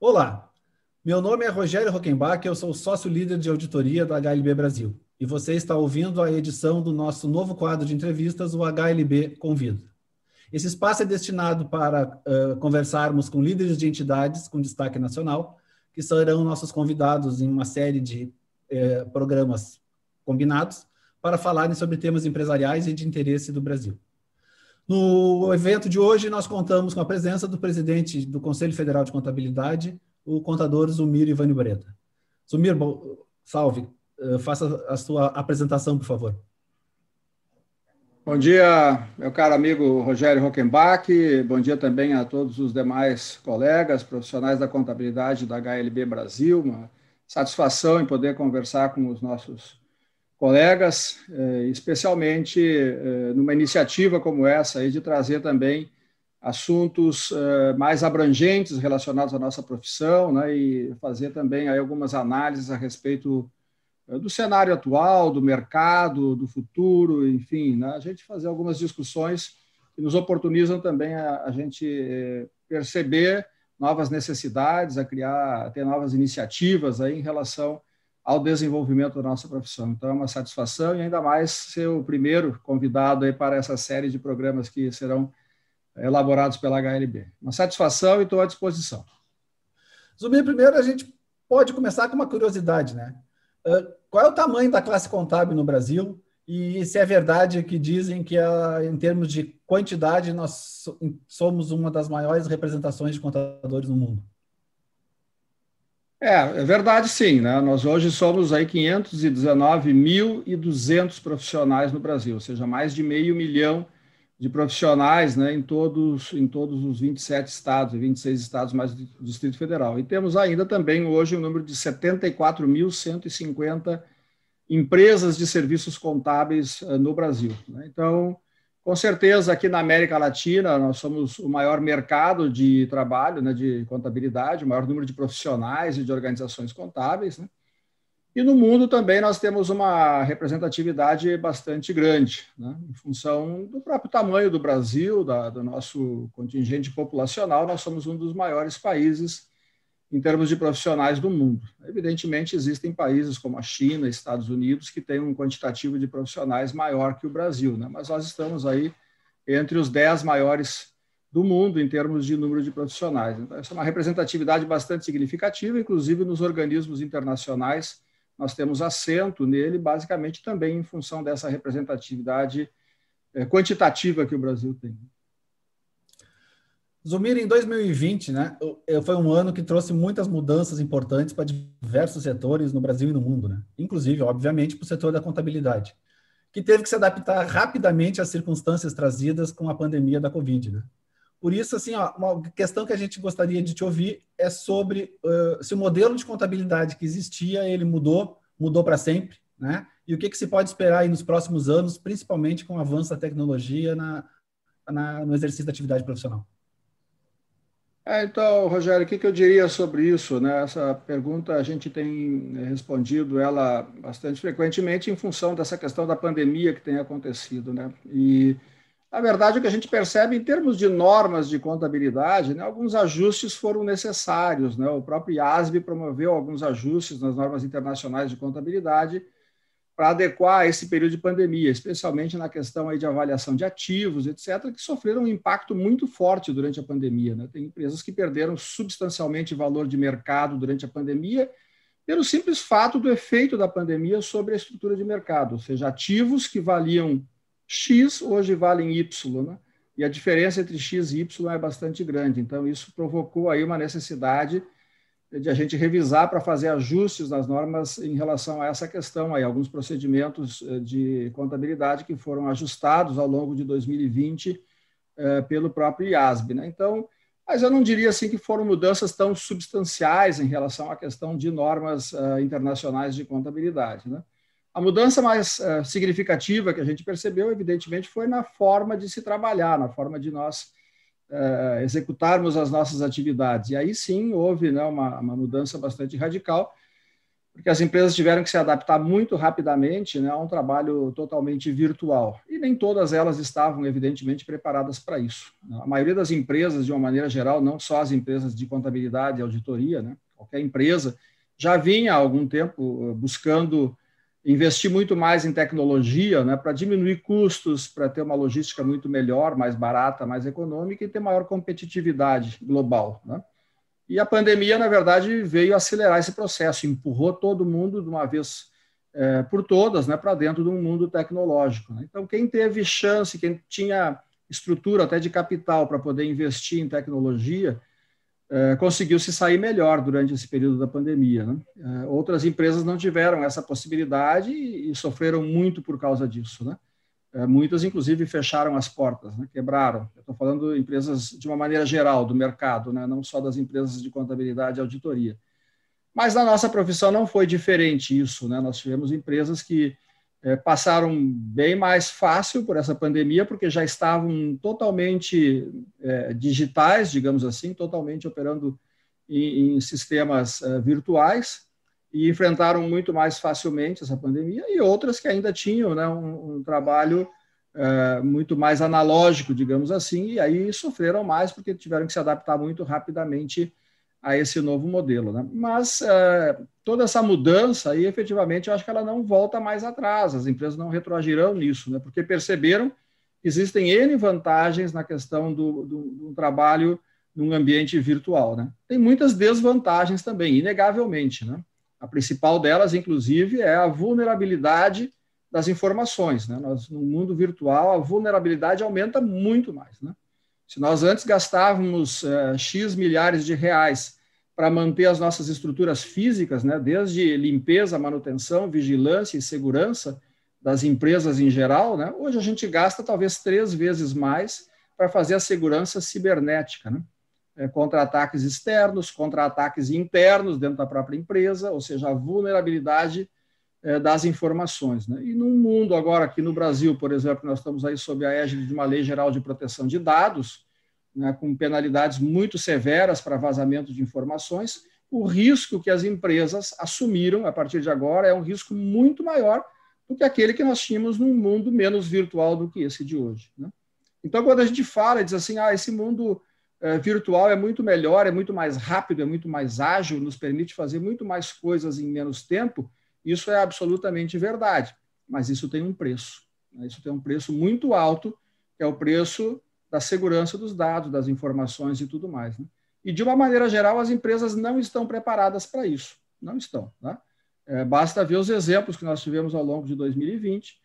Olá, meu nome é Rogério Rockenbach, eu sou sócio-líder de auditoria do HLB Brasil e você está ouvindo a edição do nosso novo quadro de entrevistas, o HLB Convida. Esse espaço é destinado para uh, conversarmos com líderes de entidades com destaque nacional, que serão nossos convidados em uma série de programas combinados para falarem sobre temas empresariais e de interesse do Brasil. No evento de hoje, nós contamos com a presença do presidente do Conselho Federal de Contabilidade, o contador Zumir Ivani Breda. Zumir, salve. Eh, faça a sua apresentação, por favor. Bom dia, meu caro amigo Rogério Rockenbach. Bom dia também a todos os demais colegas, profissionais da contabilidade da HLB Brasil. Uma satisfação em poder conversar com os nossos colegas, eh, especialmente eh, numa iniciativa como essa aí de trazer também assuntos uh, mais abrangentes relacionados à nossa profissão, né, e fazer também aí algumas análises a respeito do cenário atual, do mercado, do futuro, enfim, né, a gente fazer algumas discussões que nos oportunizam também a, a gente perceber novas necessidades, a criar, a ter novas iniciativas aí em relação ao desenvolvimento da nossa profissão. Então é uma satisfação e ainda mais ser o primeiro convidado aí para essa série de programas que serão elaborados pela HLB. Uma satisfação e estou à disposição. Zumir, primeiro a gente pode começar com uma curiosidade, né? Qual é o tamanho da classe contábil no Brasil? E se é verdade que dizem que, em termos de quantidade, nós somos uma das maiores representações de contadores no mundo? É, é verdade sim, né? Nós hoje somos aí 519.200 profissionais no Brasil, ou seja, mais de meio milhão de profissionais né, em, todos, em todos os 27 estados, e 26 estados mais do Distrito Federal. E temos ainda também hoje um número de 74.150 empresas de serviços contábeis uh, no Brasil. Né? Então, com certeza, aqui na América Latina, nós somos o maior mercado de trabalho, né, de contabilidade, o maior número de profissionais e de organizações contábeis. Né? E no mundo também nós temos uma representatividade bastante grande, né? em função do próprio tamanho do Brasil, da, do nosso contingente populacional, nós somos um dos maiores países em termos de profissionais do mundo. Evidentemente, existem países como a China, Estados Unidos, que têm um quantitativo de profissionais maior que o Brasil, né? mas nós estamos aí entre os dez maiores do mundo em termos de número de profissionais. Então, essa é uma representatividade bastante significativa, inclusive nos organismos internacionais nós temos assento nele, basicamente também em função dessa representatividade eh, quantitativa que o Brasil tem. Zumir, em 2020, né, foi um ano que trouxe muitas mudanças importantes para diversos setores no Brasil e no mundo, né? inclusive, obviamente, para o setor da contabilidade, que teve que se adaptar rapidamente às circunstâncias trazidas com a pandemia da Covid. Né? Por isso, assim, ó, uma questão que a gente gostaria de te ouvir é sobre uh, se o modelo de contabilidade que existia, ele mudou, mudou para sempre, né? E o que, que se pode esperar aí nos próximos anos, principalmente com o avanço da tecnologia na, na no exercício da atividade profissional? É, então, Rogério, o que, que eu diria sobre isso? Né? Essa pergunta a gente tem respondido ela bastante frequentemente em função dessa questão da pandemia que tem acontecido, né? E na verdade, o que a gente percebe em termos de normas de contabilidade, né, alguns ajustes foram necessários. Né? O próprio IASB promoveu alguns ajustes nas normas internacionais de contabilidade para adequar esse período de pandemia, especialmente na questão aí de avaliação de ativos, etc., que sofreram um impacto muito forte durante a pandemia. Né? Tem empresas que perderam substancialmente valor de mercado durante a pandemia pelo simples fato do efeito da pandemia sobre a estrutura de mercado, ou seja, ativos que valiam X hoje vale em Y, né? e a diferença entre X e Y é bastante grande. Então, isso provocou aí uma necessidade de a gente revisar para fazer ajustes nas normas em relação a essa questão aí, alguns procedimentos eh, de contabilidade que foram ajustados ao longo de 2020 eh, pelo próprio IASB. Né? Então, mas eu não diria assim que foram mudanças tão substanciais em relação à questão de normas uh, internacionais de contabilidade. Né? A mudança mais uh, significativa que a gente percebeu, evidentemente, foi na forma de se trabalhar, na forma de nós uh, executarmos as nossas atividades. E aí sim houve né, uma, uma mudança bastante radical, porque as empresas tiveram que se adaptar muito rapidamente né, a um trabalho totalmente virtual. E nem todas elas estavam, evidentemente, preparadas para isso. A maioria das empresas, de uma maneira geral, não só as empresas de contabilidade e auditoria, né, qualquer empresa, já vinha há algum tempo buscando investir muito mais em tecnologia, né, para diminuir custos, para ter uma logística muito melhor, mais barata, mais econômica e ter maior competitividade global. Né? E a pandemia, na verdade, veio acelerar esse processo, empurrou todo mundo de uma vez é, por todas né, para dentro de um mundo tecnológico. Né? Então, quem teve chance, quem tinha estrutura até de capital para poder investir em tecnologia, é, conseguiu se sair melhor durante esse período da pandemia. Né? É, outras empresas não tiveram essa possibilidade e, e sofreram muito por causa disso. Né? É, muitas, inclusive, fecharam as portas, né? quebraram. Estou falando de empresas de uma maneira geral do mercado, né? não só das empresas de contabilidade e auditoria. Mas na nossa profissão não foi diferente isso. Né? Nós tivemos empresas que passaram bem mais fácil por essa pandemia, porque já estavam totalmente é, digitais, digamos assim, totalmente operando em, em sistemas é, virtuais e enfrentaram muito mais facilmente essa pandemia, e outras que ainda tinham né, um, um trabalho muito mais analógico, digamos assim, e aí sofreram mais porque tiveram que se adaptar muito rapidamente a esse novo modelo. Né? Mas é, toda essa mudança aí, efetivamente, eu acho que ela não volta mais atrás, as empresas não retroagirão nisso, né? porque perceberam que existem N vantagens na questão do, do, do trabalho num ambiente virtual. Né? Tem muitas desvantagens também, inegavelmente. Né? A principal delas, inclusive, é a vulnerabilidade das informações. Né? Nós, no mundo virtual, a vulnerabilidade aumenta muito mais. Né? Se nós antes gastávamos uh, X milhares de reais para manter as nossas estruturas físicas, né, desde limpeza, manutenção, vigilância e segurança das empresas em geral, né, hoje a gente gasta talvez três vezes mais para fazer a segurança cibernética, né, é, contra ataques externos, contra ataques internos dentro da própria empresa, ou seja, a vulnerabilidade é, das informações. Né? E num mundo agora, aqui no Brasil, por exemplo, nós estamos aí sob a égide de uma lei geral de proteção de dados, né, com penalidades muito severas para vazamento de informações, o risco que as empresas assumiram a partir de agora é um risco muito maior do que aquele que nós tínhamos num mundo menos virtual do que esse de hoje. Né? Então, quando a gente fala diz assim, ah, esse mundo é, virtual é muito melhor, é muito mais rápido, é muito mais ágil, nos permite fazer muito mais coisas em menos tempo, isso é absolutamente verdade, mas isso tem um preço. Né? Isso tem um preço muito alto, que é o preço da segurança dos dados, das informações e tudo mais. Né? E, de uma maneira geral, as empresas não estão preparadas para isso. Não estão. Né? É, basta ver os exemplos que nós tivemos ao longo de 2020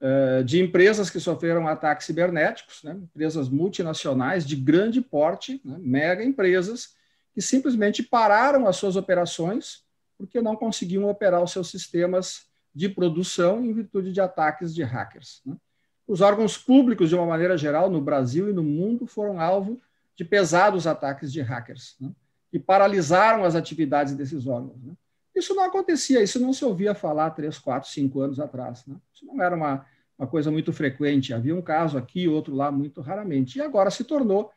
é, de empresas que sofreram ataques cibernéticos, né? empresas multinacionais de grande porte, né? mega empresas, que simplesmente pararam as suas operações porque não conseguiam operar os seus sistemas de produção em virtude de ataques de hackers. Né? Os órgãos públicos, de uma maneira geral, no Brasil e no mundo, foram alvo de pesados ataques de hackers, né? e paralisaram as atividades desses órgãos. Né? Isso não acontecia, isso não se ouvia falar três, quatro, cinco anos atrás. Né? Isso não era uma, uma coisa muito frequente. Havia um caso aqui, outro lá, muito raramente. E agora se tornou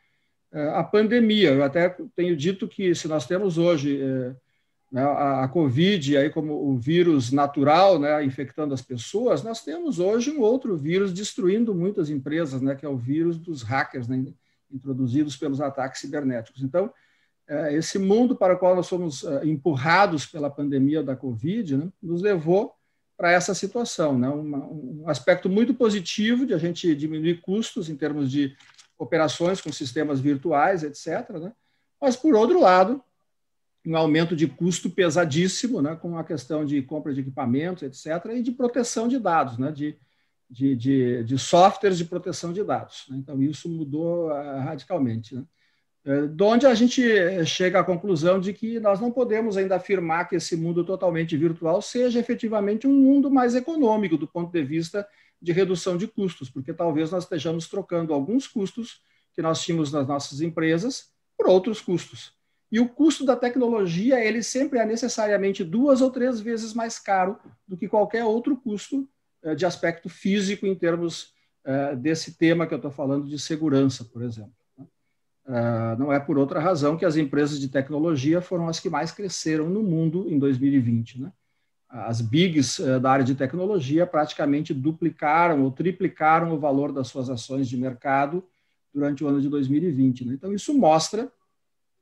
eh, a pandemia. Eu até tenho dito que se nós temos hoje eh, a, a Covid aí como o vírus natural, né, infectando as pessoas, nós temos hoje um outro vírus destruindo muitas empresas, né, que é o vírus dos hackers, né, introduzidos pelos ataques cibernéticos. Então, é, esse mundo para o qual nós fomos é, empurrados pela pandemia da Covid, né, nos levou para essa situação, né, um aspecto muito positivo de a gente diminuir custos em termos de operações com sistemas virtuais, etc. Né, mas, por outro lado, um aumento de custo pesadíssimo, né, com a questão de compra de equipamentos, etc., e de proteção de dados, né, de, de, de, de softwares de proteção de dados. Né? Então, isso mudou uh, radicalmente. Né? De onde a gente chega à conclusão de que nós não podemos ainda afirmar que esse mundo totalmente virtual seja efetivamente um mundo mais econômico do ponto de vista de redução de custos, porque talvez nós estejamos trocando alguns custos que nós tínhamos nas nossas empresas por outros custos. E o custo da tecnologia, ele sempre é necessariamente duas ou três vezes mais caro do que qualquer outro custo eh, de aspecto físico em termos eh, desse tema que eu estou falando de segurança, por exemplo. Né? Eh, não é por outra razão que as empresas de tecnologia foram as que mais cresceram no mundo em 2020. Né? as bigs uh, da área de tecnologia praticamente duplicaram ou triplicaram o valor das suas ações de mercado durante o ano de 2020. Né? Então, isso mostra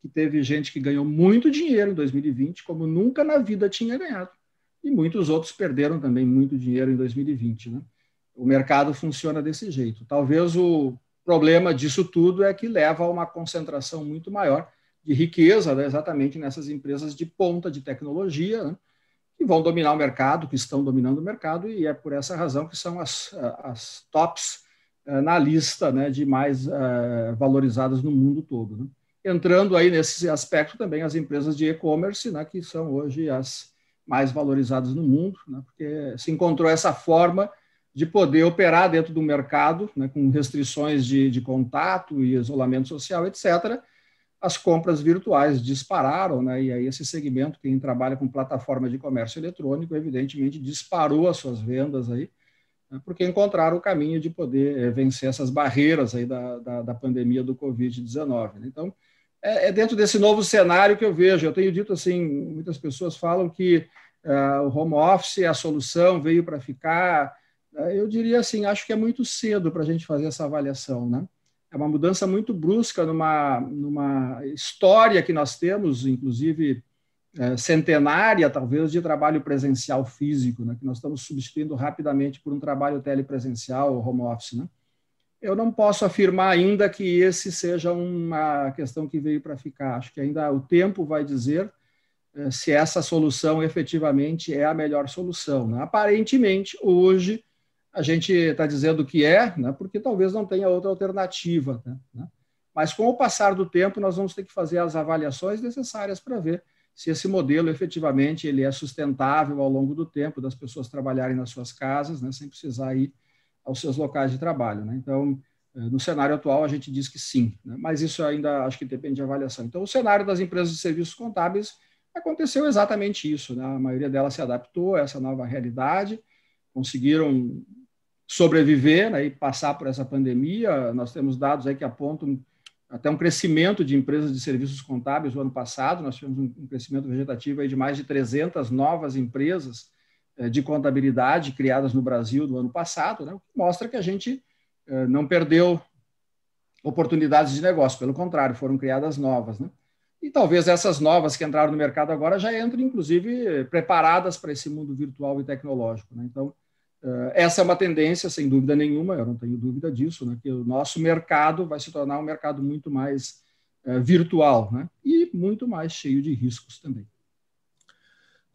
que teve gente que ganhou muito dinheiro em 2020, como nunca na vida tinha ganhado. E muitos outros perderam também muito dinheiro em 2020. Né? O mercado funciona desse jeito. Talvez o problema disso tudo é que leva a uma concentração muito maior de riqueza, né, exatamente nessas empresas de ponta de tecnologia, né, que vão dominar o mercado, que estão dominando o mercado, e é por essa razão que são as, as tops uh, na lista né, de mais uh, valorizadas no mundo todo. Né. Entrando aí nesse aspecto também as empresas de e-commerce, né, que são hoje as mais valorizadas no mundo, né, porque se encontrou essa forma de poder operar dentro do mercado, né, com restrições de, de contato e isolamento social, etc., as compras virtuais dispararam, né? e aí esse segmento, quem trabalha com plataforma de comércio eletrônico, evidentemente disparou as suas vendas aí, né? porque encontraram o caminho de poder eh, vencer essas barreiras aí da, da, da pandemia do Covid-19. Né? Então, é, é, dentro desse novo cenário que eu vejo. Eu tenho dito assim, muitas pessoas falam que uh, o home office é a solução, veio para ficar. Uh, eu diria assim, acho que é muito cedo para a gente fazer essa avaliação, né? é uma mudança muito brusca numa, numa história que nós temos, inclusive é, centenária, talvez, de trabalho presencial físico, né, que nós estamos substituindo rapidamente por um trabalho telepresencial, home office. Né? Eu não posso afirmar ainda que esse seja uma questão que veio para ficar. Acho que ainda o tempo vai dizer é, se essa solução efetivamente é a melhor solução. Né? Aparentemente, hoje, a gente está dizendo que é, né, porque talvez não tenha outra alternativa. Né, né? Mas com o passar do tempo, nós vamos ter que fazer as avaliações necessárias para ver se esse modelo efetivamente ele é sustentável ao longo do tempo, das pessoas trabalharem nas suas casas, né, sem precisar ir aos seus locais de trabalho. Né? Então, eh, no cenário atual, a gente diz que sim, né? mas isso ainda acho que depende de avaliação. Então, o cenário das empresas de serviços contábeis aconteceu exatamente isso. Né? A maioria delas se adaptou a essa nova realidade, conseguiram sobreviver né, e passar por essa pandemia. Nós temos dados aí que apontam até um crescimento de empresas de serviços contábeis no ano passado. Nós tivemos um crescimento vegetativo aí de mais de 300 novas empresas de contabilidade criadas no Brasil no ano passado, né, mostra que a gente eh, não perdeu oportunidades de negócio, pelo contrário, foram criadas novas. Né? E talvez essas novas que entraram no mercado agora já entrem, inclusive, preparadas para esse mundo virtual e tecnológico. Né? Então, eh, essa é uma tendência, sem dúvida nenhuma, eu não tenho dúvida disso, né, que o nosso mercado vai se tornar um mercado muito mais virtual né, e muito mais cheio de riscos também.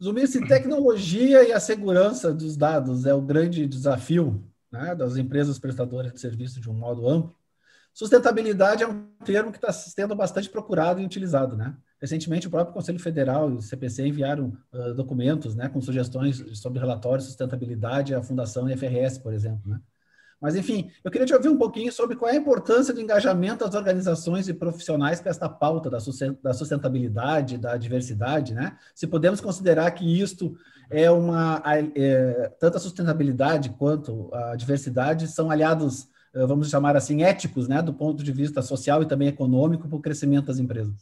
Zumbi, se tecnologia e a segurança dos dados é o grande desafio né, das empresas prestadoras de serviço de um modo amplo, sustentabilidade é um termo que está sendo bastante procurado e utilizado. Né? Recentemente, o próprio Conselho Federal e o CPC enviaram uh, documentos né, com sugestões sobre relatórios de sustentabilidade à Fundação IFRS, por exemplo. Né? Mas, enfim, eu queria te ouvir um pouquinho sobre qual é a importância do engajamento das organizações e profissionais com esta pauta da sustentabilidade, da diversidade, né? Se podemos considerar que isto é uma... É, tanto a sustentabilidade quanto a diversidade são aliados, vamos chamar assim, éticos, né? Do ponto de vista social e também econômico para o crescimento das empresas.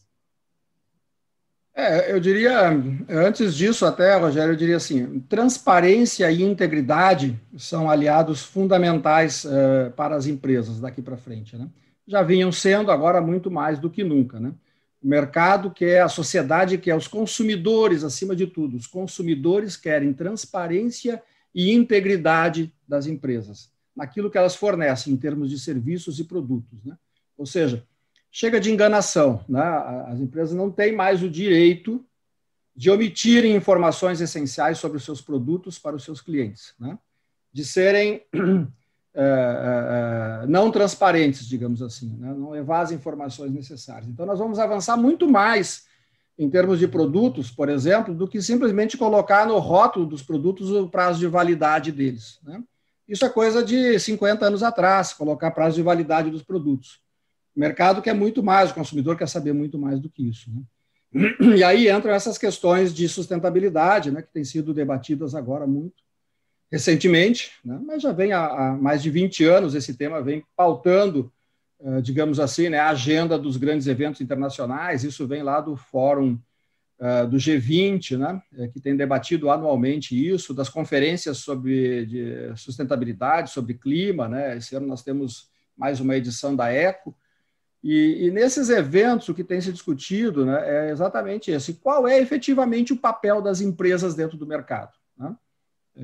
É, eu diria, antes disso até, Rogério, eu diria assim, transparência e integridade são aliados fundamentais uh, para as empresas daqui para frente, né? Já vinham sendo agora muito mais do que nunca, né? O mercado quer, a sociedade quer, os consumidores, acima de tudo, os consumidores querem transparência e integridade das empresas, naquilo que elas fornecem em termos de serviços e produtos, né? Ou seja, chega de enganação. Né? As empresas não têm mais o direito de omitirem informações essenciais sobre os seus produtos para os seus clientes, né? de serem é, é, não transparentes, digamos assim, né? não levar as informações necessárias. Então, nós vamos avançar muito mais em termos de produtos, por exemplo, do que simplesmente colocar no rótulo dos produtos o prazo de validade deles. Né? Isso é coisa de 50 anos atrás, colocar prazo de validade dos produtos. O mercado quer muito mais, o consumidor quer saber muito mais do que isso. Né? E aí entram essas questões de sustentabilidade, né, que têm sido debatidas agora muito recentemente, né, mas já vem há, há, mais de 20 anos esse tema vem pautando, uh, digamos assim, né, a agenda dos grandes eventos internacionais. Isso vem lá do Fórum uh, do G20, né, é, que tem debatido anualmente isso, das conferências sobre sustentabilidade, sobre clima. Né, esse ano nós temos mais uma edição da ECO. E, e, nesses eventos, o que tem se discutido né, é exatamente esse: qual é efetivamente o papel das empresas dentro do mercado? Né?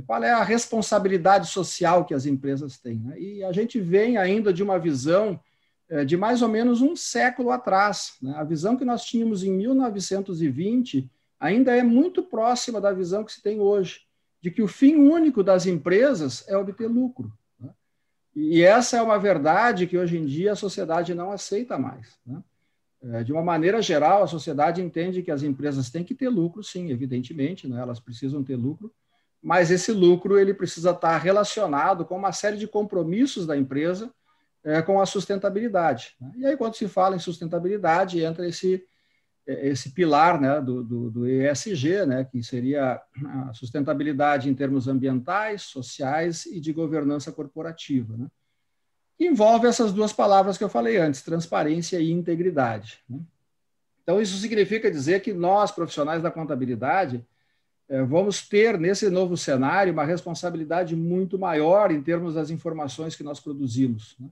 Qual é a responsabilidade social que as empresas têm? Né? E a gente vem ainda de uma visão é, de mais ou menos um século atrás. Né? A visão que nós tínhamos em 1920 ainda é muito próxima da visão que se tem hoje, de que o fim único das empresas é obter lucro. E essa é uma verdade que hoje em dia a sociedade não aceita mais. Né? É, de uma maneira geral, a sociedade entende que as empresas têm que ter lucro, sim, evidentemente, né? elas precisam ter lucro, mas esse lucro ele precisa estar relacionado com uma série de compromissos da empresa é, com a sustentabilidade. Né? E aí, quando se fala em sustentabilidade, entra esse, esse pilar né, do, do, do ESG, né, que seria a sustentabilidade em termos ambientais, sociais e de governança corporativa. Né? Envolve essas duas palavras que eu falei antes, transparência e integridade. Né? Então, isso significa dizer que nós, profissionais da contabilidade, é, vamos ter nesse novo cenário uma responsabilidade muito maior em termos das informações que nós produzimos. Né?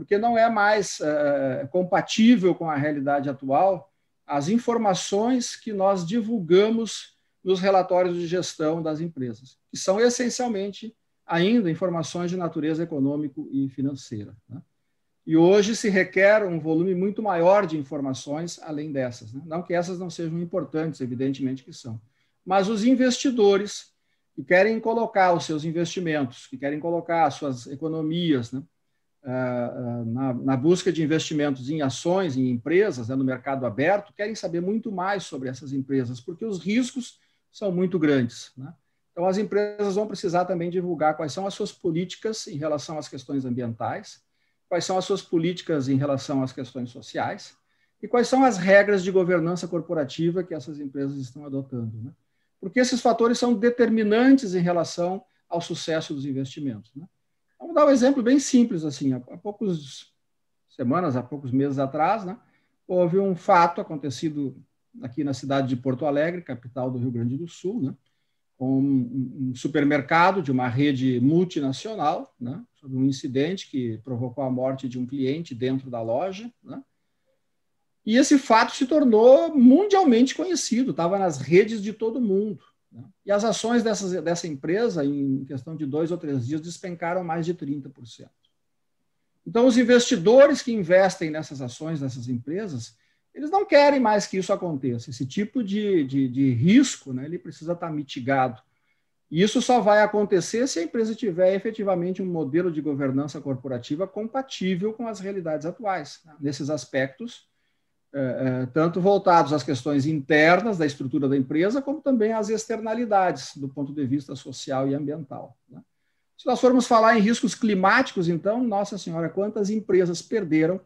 porque não é mais é, compatível com a realidade atual as informações que nós divulgamos nos relatórios de gestão das empresas, que são essencialmente ainda informações de natureza econômico e financeira. Né? E hoje se requer um volume muito maior de informações além dessas. Né? Não que essas não sejam importantes, evidentemente que são. Mas os investidores que querem colocar os seus investimentos, que querem colocar as suas economias, né? Ah, ah, na, na, busca de investimentos em ações, em empresas, né, no mercado aberto, querem saber muito mais sobre essas empresas, porque os riscos são muito grandes. Né? Então, as empresas vão precisar também divulgar quais são as suas políticas em relação às questões ambientais, quais são as suas políticas em relação às questões sociais e quais são as regras de governança corporativa que essas empresas estão adotando. Né? Porque esses fatores são determinantes em relação ao sucesso dos investimentos. Né? Vamos dar um exemplo bem simples assim. Há poucas semanas, há poucos meses atrás, né, houve um fato acontecido aqui na cidade de Porto Alegre, capital do Rio Grande do Sul, né, com um supermercado de uma rede multinacional, né, sobre um incidente que provocou a morte de um cliente dentro da loja, né, e esse fato se tornou mundialmente conhecido, estava nas redes de todo mundo. Né? E as ações dessas, dessa empresa, em questão de dois ou três dias, despencaram mais de 30%. Então, os investidores que investem nessas ações dessas empresas, eles não querem mais que isso aconteça. Esse tipo de, de, de risco, né, ele precisa estar mitigado. E isso só vai acontecer se a empresa tiver efetivamente um modelo de governança corporativa compatível com as realidades atuais. Né? Nesses aspectos, é, é, tanto voltados às questões internas da estrutura da empresa, como também às externalidades, do ponto de vista social e ambiental. Né? Se nós formos falar em riscos climáticos, então, nossa senhora, quantas empresas perderam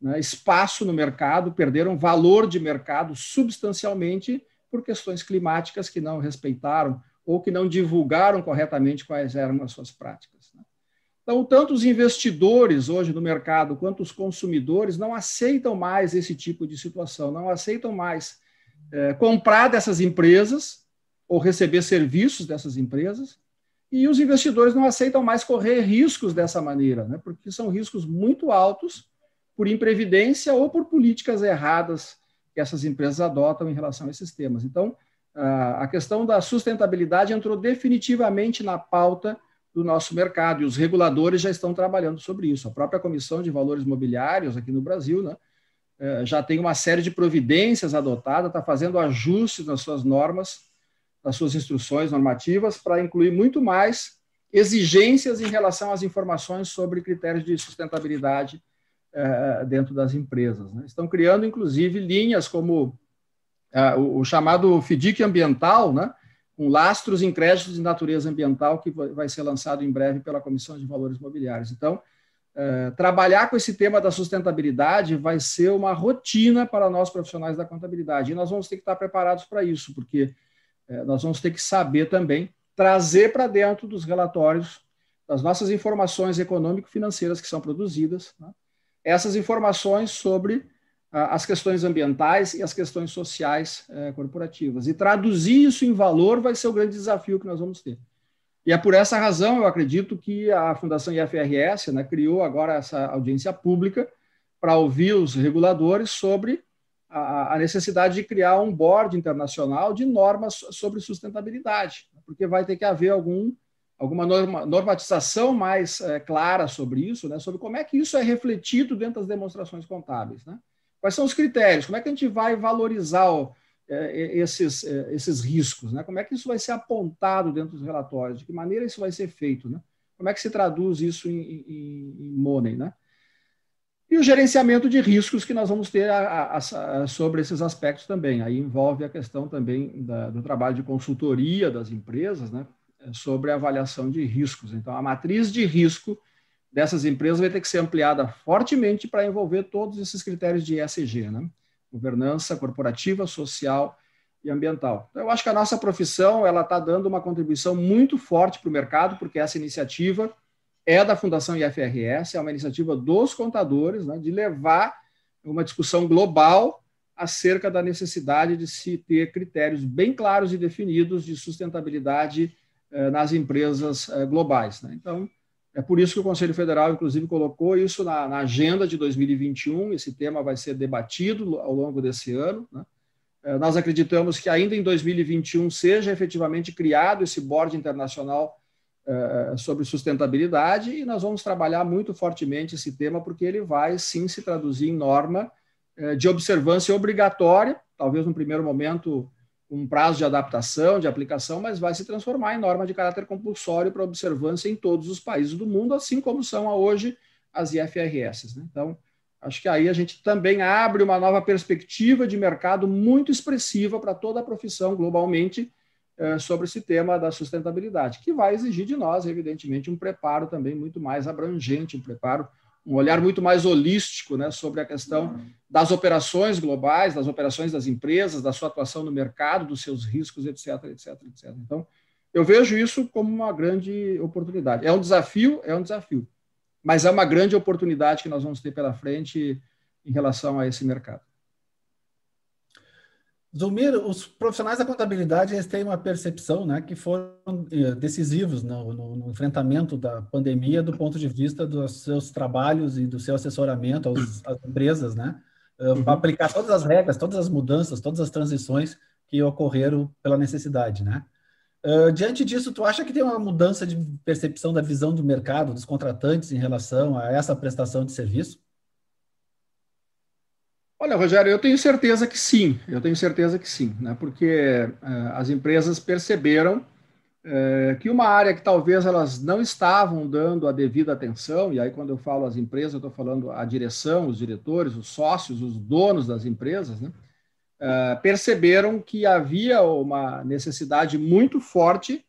né, espaço no mercado, perderam valor de mercado substancialmente por questões climáticas que não respeitaram ou que não divulgaram corretamente quais eram as suas práticas. Então, tanto os investidores hoje no mercado quanto os consumidores não aceitam mais esse tipo de situação, não aceitam mais é, comprar dessas empresas ou receber serviços dessas empresas, e os investidores não aceitam mais correr riscos dessa maneira, né, porque são riscos muito altos por imprevidência ou por políticas erradas que essas empresas adotam em relação a esses temas. Então, a questão da sustentabilidade entrou definitivamente na pauta do nosso mercado, e os reguladores já estão trabalhando sobre isso. A própria Comissão de Valores Mobiliários aqui no Brasil né, é, já tem uma série de providências adotadas, está fazendo ajustes nas suas normas, nas suas instruções normativas, para incluir muito mais exigências em relação às informações sobre critérios de sustentabilidade é, dentro das empresas. Né. Estão criando, inclusive, linhas como é, o, chamado FDIC ambiental, né, com lastros em créditos de natureza ambiental, que vai ser lançado em breve pela Comissão de Valores Mobiliários. Então, é, trabalhar com esse tema da sustentabilidade vai ser uma rotina para nós profissionais da contabilidade. E nós vamos ter que estar preparados para isso, porque é, nós vamos ter que saber também trazer para dentro dos relatórios, das nossas informações econômico-financeiras que são produzidas, né, essas informações sobre as questões ambientais e as questões sociais eh, corporativas. E traduzir isso em valor vai ser o grande desafio que nós vamos ter. E é por essa razão, eu acredito, que a Fundação IFRS né, criou agora essa audiência pública para ouvir os reguladores sobre a, a, necessidade de criar um board internacional de normas sobre sustentabilidade, porque vai ter que haver algum, alguma norma, normatização mais é, clara sobre isso, né, sobre como é que isso é refletido dentro das demonstrações contábeis. Né? Quais são os critérios? Como é que a gente vai valorizar o, é, esses, é, esses riscos? Né? Como é que isso vai ser apontado dentro dos relatórios? De que maneira isso vai ser feito? Né? Como é que se traduz isso em, em, em money? Né? E o gerenciamento de riscos que nós vamos ter a, a, a, sobre esses aspectos também. Aí envolve a questão também da, do trabalho de consultoria das empresas, né? sobre a avaliação de riscos. Então, a matriz de risco dessas empresas vai ter que ser ampliada fortemente para envolver todos esses critérios de ESG, né? governança corporativa, social e ambiental. Então, eu acho que a nossa profissão ela está dando uma contribuição muito forte para o mercado, porque essa iniciativa é da Fundação IFRS, é uma iniciativa dos contadores, né, de levar uma discussão global acerca da necessidade de se ter critérios bem claros e definidos de sustentabilidade eh, nas empresas eh, globais. Né? Então, é por isso que o Conselho Federal, inclusive, colocou isso na, na, agenda de 2021. Esse tema vai ser debatido ao longo desse ano. Né? É, nós acreditamos que ainda em 2021 seja efetivamente criado esse board internacional é, sobre sustentabilidade e nós vamos trabalhar muito fortemente esse tema porque ele vai sim se traduzir em norma é, de observância obrigatória, talvez no primeiro momento um prazo de adaptação, de aplicação, mas vai se transformar em norma de caráter compulsório para observância em todos os países do mundo, assim como são hoje as IFRS. Né? Então, acho que aí a gente também abre uma nova perspectiva de mercado muito expressiva para toda a profissão globalmente eh, sobre esse tema da sustentabilidade, que vai exigir de nós, evidentemente, um preparo também muito mais abrangente, um preparo um olhar muito mais holístico né, sobre a questão das operações globais, das operações das empresas, da sua atuação no mercado, dos seus riscos, etc, etc, etc. Então, eu vejo isso como uma grande oportunidade. É um desafio, é um desafio, mas é uma grande oportunidade que nós vamos ter pela frente em relação a esse mercado. Zulmir, os profissionais da contabilidade eles têm uma percepção né, que foram eh, decisivos no, no, no, enfrentamento da pandemia do ponto de vista dos seus trabalhos e do seu assessoramento às, às empresas, né, eh, uhum. para aplicar todas as regras, todas as mudanças, todas as transições que ocorreram pela necessidade. Né? Uh, diante disso, tu acha que tem uma mudança de percepção da visão do mercado, dos contratantes em relação a essa prestação de serviço? Olha, Rogério, eu tenho certeza que sim, eu tenho certeza que sim, né? porque uh, as empresas perceberam uh, que uma área que talvez elas não estavam dando a devida atenção, e aí quando eu falo as empresas, eu estou falando a direção, os diretores, os sócios, os donos das empresas, né? uh, perceberam que havia uma necessidade muito forte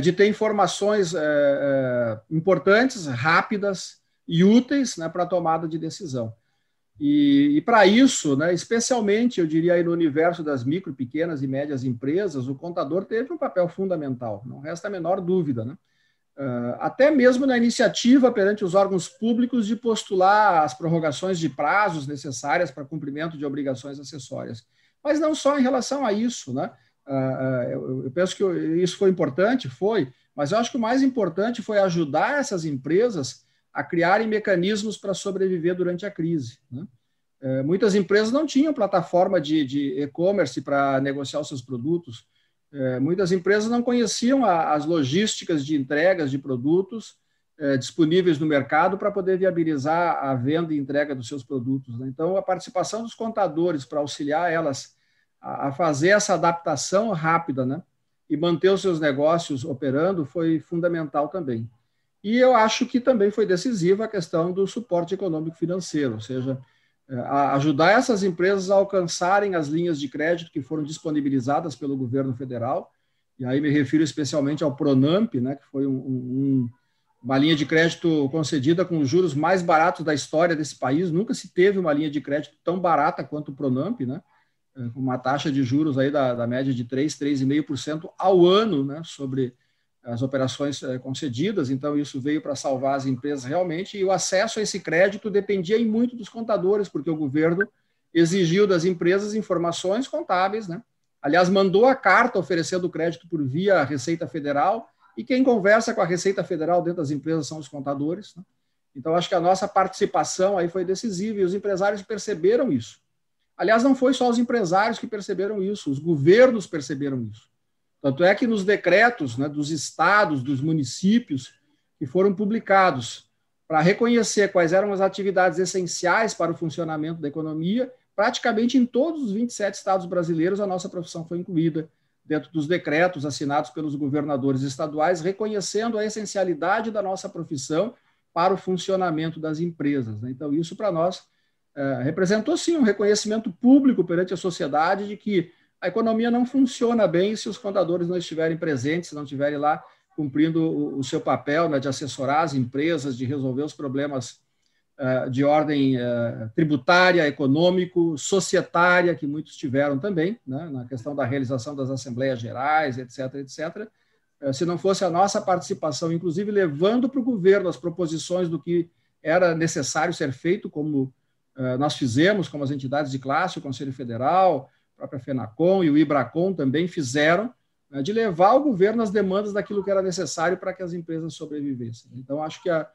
de ter informações importantes, rápidas e úteis né, para a tomada de decisão. E, e para isso, né, especialmente, eu diria aí no universo das micro, pequenas e médias empresas, o contador teve um papel fundamental, não resta a menor dúvida. Né? Uh, até mesmo na iniciativa perante os órgãos públicos de postular as prorrogações de prazos necessárias para cumprimento de obrigações acessórias. Mas não só em relação a isso. Né? Uh, eu, eu penso que isso foi importante, foi, mas eu acho que o mais importante foi ajudar essas empresas a criarem mecanismos para sobreviver durante a crise. Né? É, muitas empresas não tinham plataforma de, e-commerce para negociar os seus produtos. É, muitas empresas não conheciam a, as logísticas de entregas de produtos é, disponíveis no mercado para poder viabilizar a venda e entrega dos seus produtos. Né? Então, a participação dos contadores para auxiliar elas a, a fazer essa adaptação rápida né? e manter os seus negócios operando foi fundamental também. E eu acho que também foi decisiva a questão do suporte econômico financeiro, ou seja, é, ajudar essas empresas a alcançarem as linhas de crédito que foram disponibilizadas pelo governo federal, e aí me refiro especialmente ao Pronamp, né, que foi um, um, uma linha de crédito concedida com os juros mais baratos da história desse país. Nunca se teve uma linha de crédito tão barata quanto o Pronamp, né, é, com uma taxa de juros aí da, da média de 3, 3,5% ao ano né, sobre as operações eh, concedidas, então isso veio para salvar as empresas realmente, e o acesso a esse crédito dependia em muito dos contadores, porque o governo exigiu das empresas informações contábeis, né? Aliás, mandou a carta oferecendo crédito por via Receita Federal, e quem conversa com a Receita Federal dentro das empresas são os contadores. Né? Então, acho que a nossa participação aí foi decisiva e os empresários perceberam isso. Aliás, não foi só os empresários que perceberam isso, os governos perceberam isso. Tanto é que nos decretos né, dos estados, dos municípios, que foram publicados para reconhecer quais eram as atividades essenciais para o funcionamento da economia, praticamente em todos os 27 estados brasileiros a nossa profissão foi incluída dentro dos decretos assinados pelos governadores estaduais, reconhecendo a essencialidade da nossa profissão para o funcionamento das empresas. Né? Então, isso para nós é, representou sim um reconhecimento público perante a sociedade de que a economia não funciona bem se os contadores não estiverem presentes, se não estiverem lá cumprindo o, o seu papel né, de assessorar as empresas, de resolver os problemas uh, de ordem uh, tributária, econômico, societária, que muitos tiveram também, né, na questão da realização das assembleias gerais, etc., etc., uh, se não fosse a nossa participação, inclusive levando para o governo as proposições do que era necessário ser feito, como nós fizemos, como as entidades de classe, o Conselho Federal, própria FENACOM e o IBRACOM também fizeram, né, de levar ao governo as demandas daquilo que era necessário para que as empresas sobrevivessem. Então, acho que a,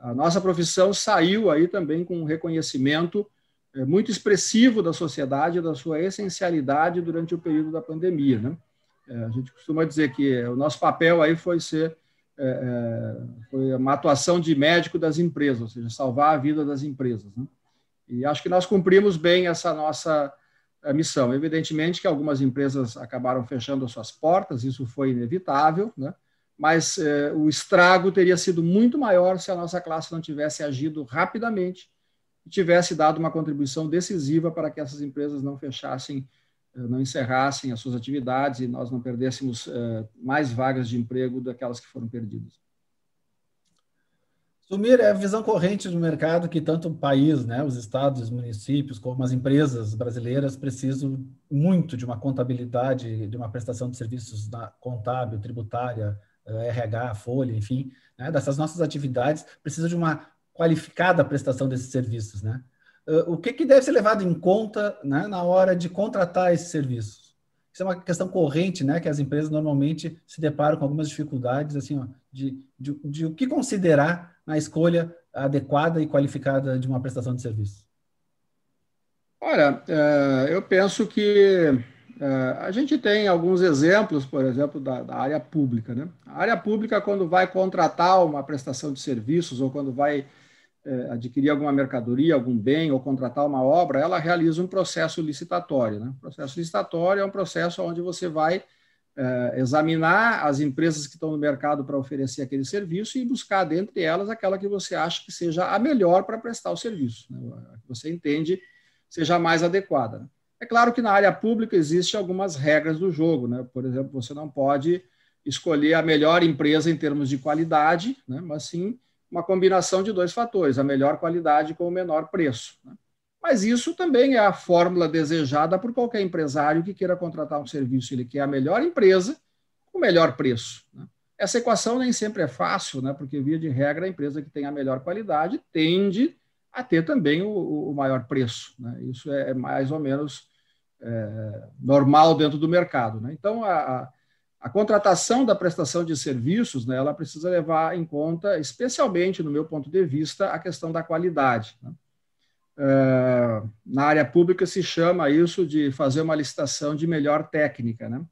a nossa profissão saiu aí também com um reconhecimento é, muito expressivo da sociedade, da sua essencialidade durante o período da pandemia. Né? É, a gente costuma dizer que o nosso papel aí foi ser é, foi uma atuação de médico das empresas, ou seja, salvar a vida das empresas. Né? E acho que nós cumprimos bem essa nossa missão. Evidentemente que algumas empresas acabaram fechando as suas portas, isso foi inevitável, né? mas eh, o estrago teria sido muito maior se a nossa classe não tivesse agido rapidamente e tivesse dado uma contribuição decisiva para que essas empresas não fechassem, eh, não encerrassem as suas atividades e nós não perdêssemos eh, mais vagas de emprego daquelas que foram perdidas. Sumir é a visão corrente do mercado que tanto o país, né, os estados, os municípios, como as empresas brasileiras precisam muito de uma contabilidade, de uma prestação de serviços contábil, tributária, eh, RH, folha, enfim, né, dessas nossas atividades, precisa de uma qualificada prestação desses serviços, né? Eh, o que, que deve ser levado em conta né, na hora de contratar esses serviços? Isso é uma questão corrente, né, que as empresas normalmente se deparam com algumas dificuldades, assim, ó, de, de, de o que considerar na escolha adequada e qualificada de uma prestação de serviço? Olha, é, eu penso que é, a gente tem alguns exemplos, por exemplo, da, da, área pública. Né? A área pública, quando vai contratar uma prestação de serviços ou quando vai é, adquirir alguma mercadoria, algum bem ou contratar uma obra, ela realiza um processo licitatório. Né? O processo licitatório é um processo onde você vai é, examinar as empresas que estão no mercado para oferecer aquele serviço e buscar dentre elas aquela que você acha que seja a melhor para prestar o serviço, né? que você entende seja mais adequada. É claro que na área pública existem algumas regras do jogo, né? por exemplo, você não pode escolher a melhor empresa em termos de qualidade, né? mas sim uma combinação de dois fatores, a melhor qualidade com o menor preço. Né? Mas isso também é a fórmula desejada por qualquer empresário que queira contratar um serviço. Ele quer a melhor empresa com o melhor preço. Né? Essa equação nem sempre é fácil, né? porque, via de regra, a empresa que tem a melhor qualidade tende a ter também o, o maior preço. Né? Isso é mais ou menos é, normal dentro do mercado. Né? Então, a, a, contratação da prestação de serviços, né, ela precisa levar em conta, especialmente no meu ponto de vista, a questão da qualidade. Né? É, na área pública se chama isso de fazer uma licitação de melhor técnica, né?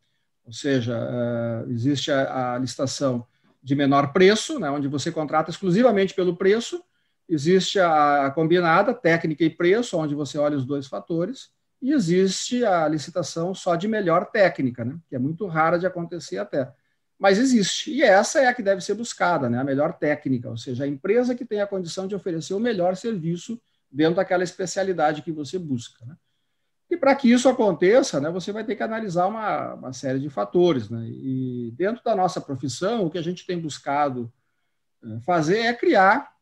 Ou seja, é, existe a, a, licitação de menor preço, né, onde você contrata exclusivamente pelo preço, existe a, a combinada, técnica e preço, onde você olha os dois fatores, e existe a licitação só de melhor técnica, né, que é muito rara de acontecer até. Mas existe, e essa é a que deve ser buscada, né, a melhor técnica, ou seja, a empresa que tem a condição de oferecer o melhor serviço dentro daquela especialidade que você busca. Né? E para que isso aconteça, né, você vai ter que analisar uma, uma série de fatores. Né? E dentro da nossa profissão, o que a gente tem buscado eh, fazer é criar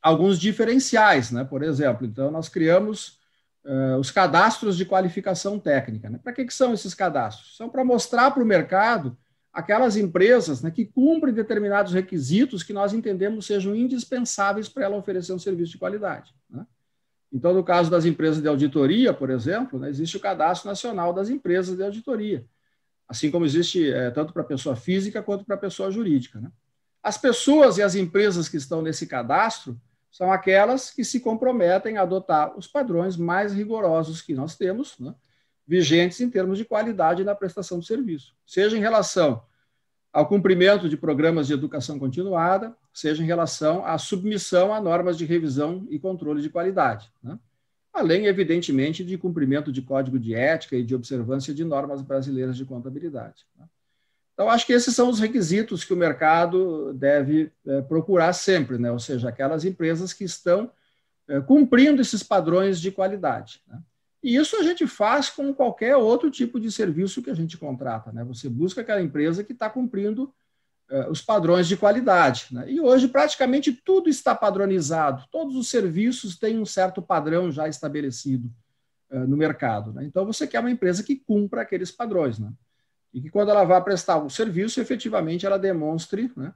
alguns diferenciais. Né? Por exemplo, então, nós criamos uh, os cadastros de qualificação técnica. Né? Para que, que são esses cadastros? São para mostrar para o mercado aquelas empresas né, que cumprem determinados requisitos que nós entendemos sejam indispensáveis para ela oferecer um serviço de qualidade. Né? Então, no caso das empresas de auditoria, por exemplo, né, existe o Cadastro Nacional das Empresas de Auditoria, assim como existe é, tanto para pessoa física quanto para pessoa jurídica. Né? As pessoas e as empresas que estão nesse cadastro são aquelas que se comprometem a adotar os padrões mais rigorosos que nós temos, né, vigentes em termos de qualidade na prestação de serviço, seja em relação ao cumprimento de programas de educação continuada, seja em relação à submissão a normas de revisão e controle de qualidade. Né? Além, evidentemente, de cumprimento de código de ética e de observância de normas brasileiras de contabilidade. Né? Então, acho que esses são os requisitos que o mercado deve é, procurar sempre, né? ou seja, aquelas empresas que estão é, cumprindo esses padrões de qualidade. Né? E isso a gente faz com qualquer outro tipo de serviço que a gente contrata. Né? Você busca aquela empresa que está cumprindo uh, os padrões de qualidade. Né? E hoje, praticamente tudo está padronizado, todos os serviços têm um certo padrão já estabelecido uh, no mercado. Né? Então, você quer uma empresa que cumpra aqueles padrões. Né? E que, quando ela vai prestar o serviço, efetivamente ela demonstre né,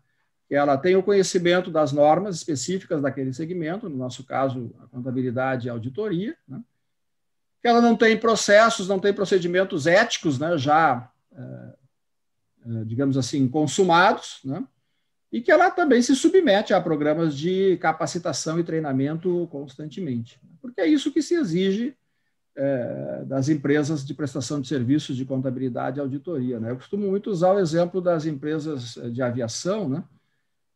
que ela tem o conhecimento das normas específicas daquele segmento, no nosso caso, a contabilidade e a auditoria. Né? Que ela não tem processos, não tem procedimentos éticos, né, já, é, é, digamos assim, consumados, né, e que ela também se submete a programas de capacitação e treinamento constantemente, porque é isso que se exige é, das empresas de prestação de serviços de contabilidade e auditoria. Né? Eu costumo muito usar o exemplo das empresas de aviação, né?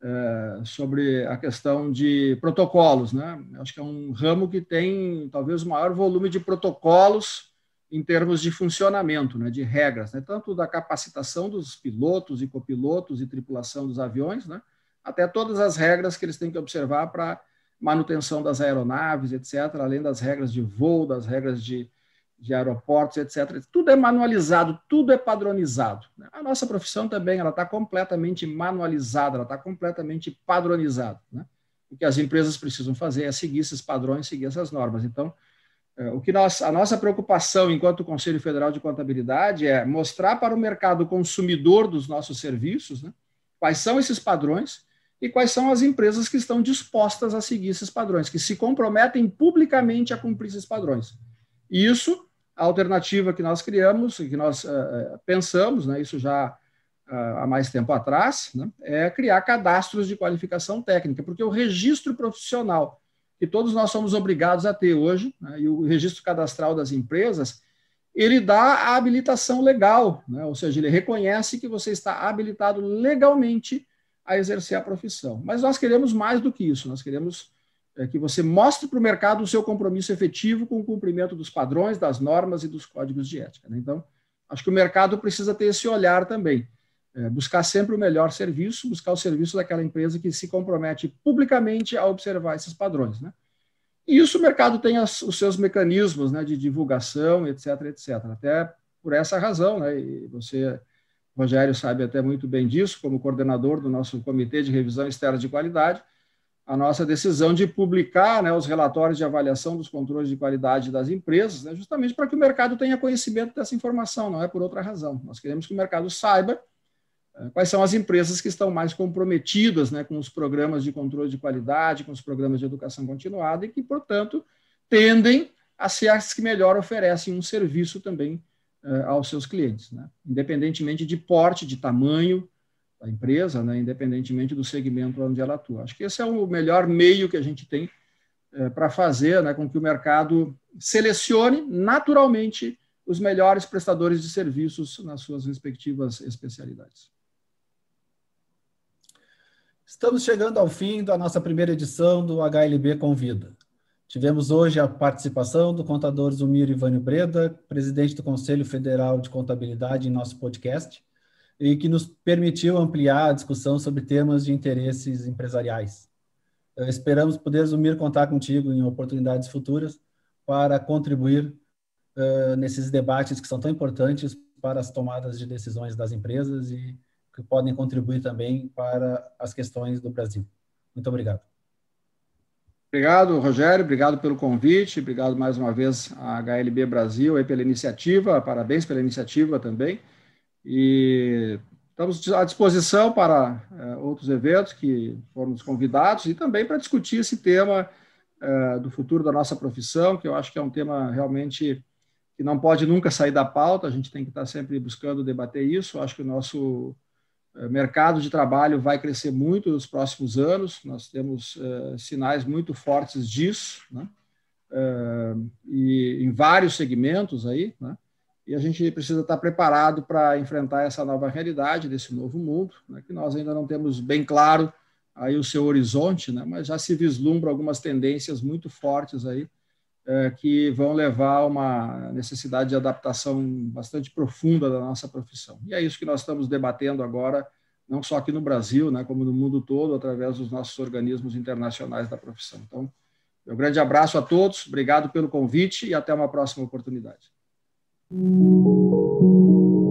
É, sobre a questão de protocolos. Né? Acho que é um ramo que tem talvez o maior volume de protocolos em termos de funcionamento, né, de regras, né, tanto da capacitação dos pilotos e copilotos e tripulação dos aviões, né, até todas as regras que eles têm que observar para manutenção das aeronaves, etc., além das regras de voo, das regras de de aeroportos, etc. Tudo é manualizado, tudo é padronizado. A nossa profissão também ela está completamente manualizada, ela está completamente padronizada. Né? O que as empresas precisam fazer é seguir esses padrões, seguir essas normas. Então, é, o que nós, a nossa preocupação enquanto Conselho Federal de Contabilidade é mostrar para o mercado consumidor dos nossos serviços né, quais são esses padrões e quais são as empresas que estão dispostas a seguir esses padrões, que se comprometem publicamente a cumprir esses padrões. Isso a alternativa que nós criamos, que nós uh, pensamos, né, isso já uh, há mais tempo atrás, né, é criar cadastros de qualificação técnica, porque o registro profissional, que todos nós somos obrigados a ter hoje, né, e o registro cadastral das empresas, ele dá a habilitação legal, né, ou seja, ele reconhece que você está habilitado legalmente a exercer a profissão. Mas nós queremos mais do que isso, nós queremos é que você mostre para o mercado o seu compromisso efetivo com o cumprimento dos padrões, das normas e dos códigos de ética. Né? Então, acho que o mercado precisa ter esse olhar também. É, buscar sempre o melhor serviço, buscar o serviço daquela empresa que se compromete publicamente a observar esses padrões. Né? E isso o mercado tem as, os seus mecanismos né, de divulgação, etc, etc. Até por essa razão, né, e você, Rogério, sabe até muito bem disso, como coordenador do nosso Comitê de Revisão Externa de Qualidade, a nossa decisão de publicar né, os relatórios de avaliação dos controles de qualidade das empresas, né, justamente para que o mercado tenha conhecimento dessa informação, não é por outra razão. Nós queremos que o mercado saiba uh, quais são as empresas que estão mais comprometidas né, com os programas de controle de qualidade, com os programas de educação continuada e que, portanto, tendem a ser as que melhor oferecem um serviço também uh, aos seus clientes, né, independentemente de porte, de tamanho, da empresa, né, independentemente do segmento onde ela atua. Acho que esse é o melhor meio que a gente tem é, para fazer né, com que o mercado selecione naturalmente os melhores prestadores de serviços nas suas respectivas especialidades. Estamos chegando ao fim da nossa primeira edição do HLB Convida. Tivemos hoje a participação do contador Zumir Ivânio Breda, presidente do Conselho Federal de Contabilidade, em nosso podcast e que nos permitiu ampliar a discussão sobre temas de interesses empresariais. Uh, esperamos poder, Zumir, contar contigo em oportunidades futuras para contribuir uh, nesses debates que são tão importantes para as tomadas de decisões das empresas e que podem contribuir também para as questões do Brasil. Muito obrigado. Obrigado, Rogério. Obrigado pelo convite. Obrigado mais uma vez à HLB Brasil pela iniciativa. Parabéns pela iniciativa também. E estamos à disposição para é, outros eventos que fomos convidados e também para discutir esse tema uh, do futuro da nossa profissão, que eu acho que é um tema realmente que não pode nunca sair da pauta, a gente tem que estar sempre buscando debater isso. Eu acho que o nosso uh, mercado de trabalho vai crescer muito nos próximos anos, nós temos sinais muito fortes disso, né? e em vários segmentos aí, né? E a gente precisa estar preparado para enfrentar essa nova realidade desse novo mundo, né? que nós ainda não temos bem claro aí o seu horizonte, né? mas já se vislumbra algumas tendências muito fortes aí é, que vão levar a uma necessidade de adaptação bastante profunda da nossa profissão. E é isso que nós estamos debatendo agora, não só aqui no Brasil, né, como no mundo todo, através dos nossos organismos internacionais da profissão. Então, meu grande abraço a todos, obrigado pelo convite e até uma próxima oportunidade. うん。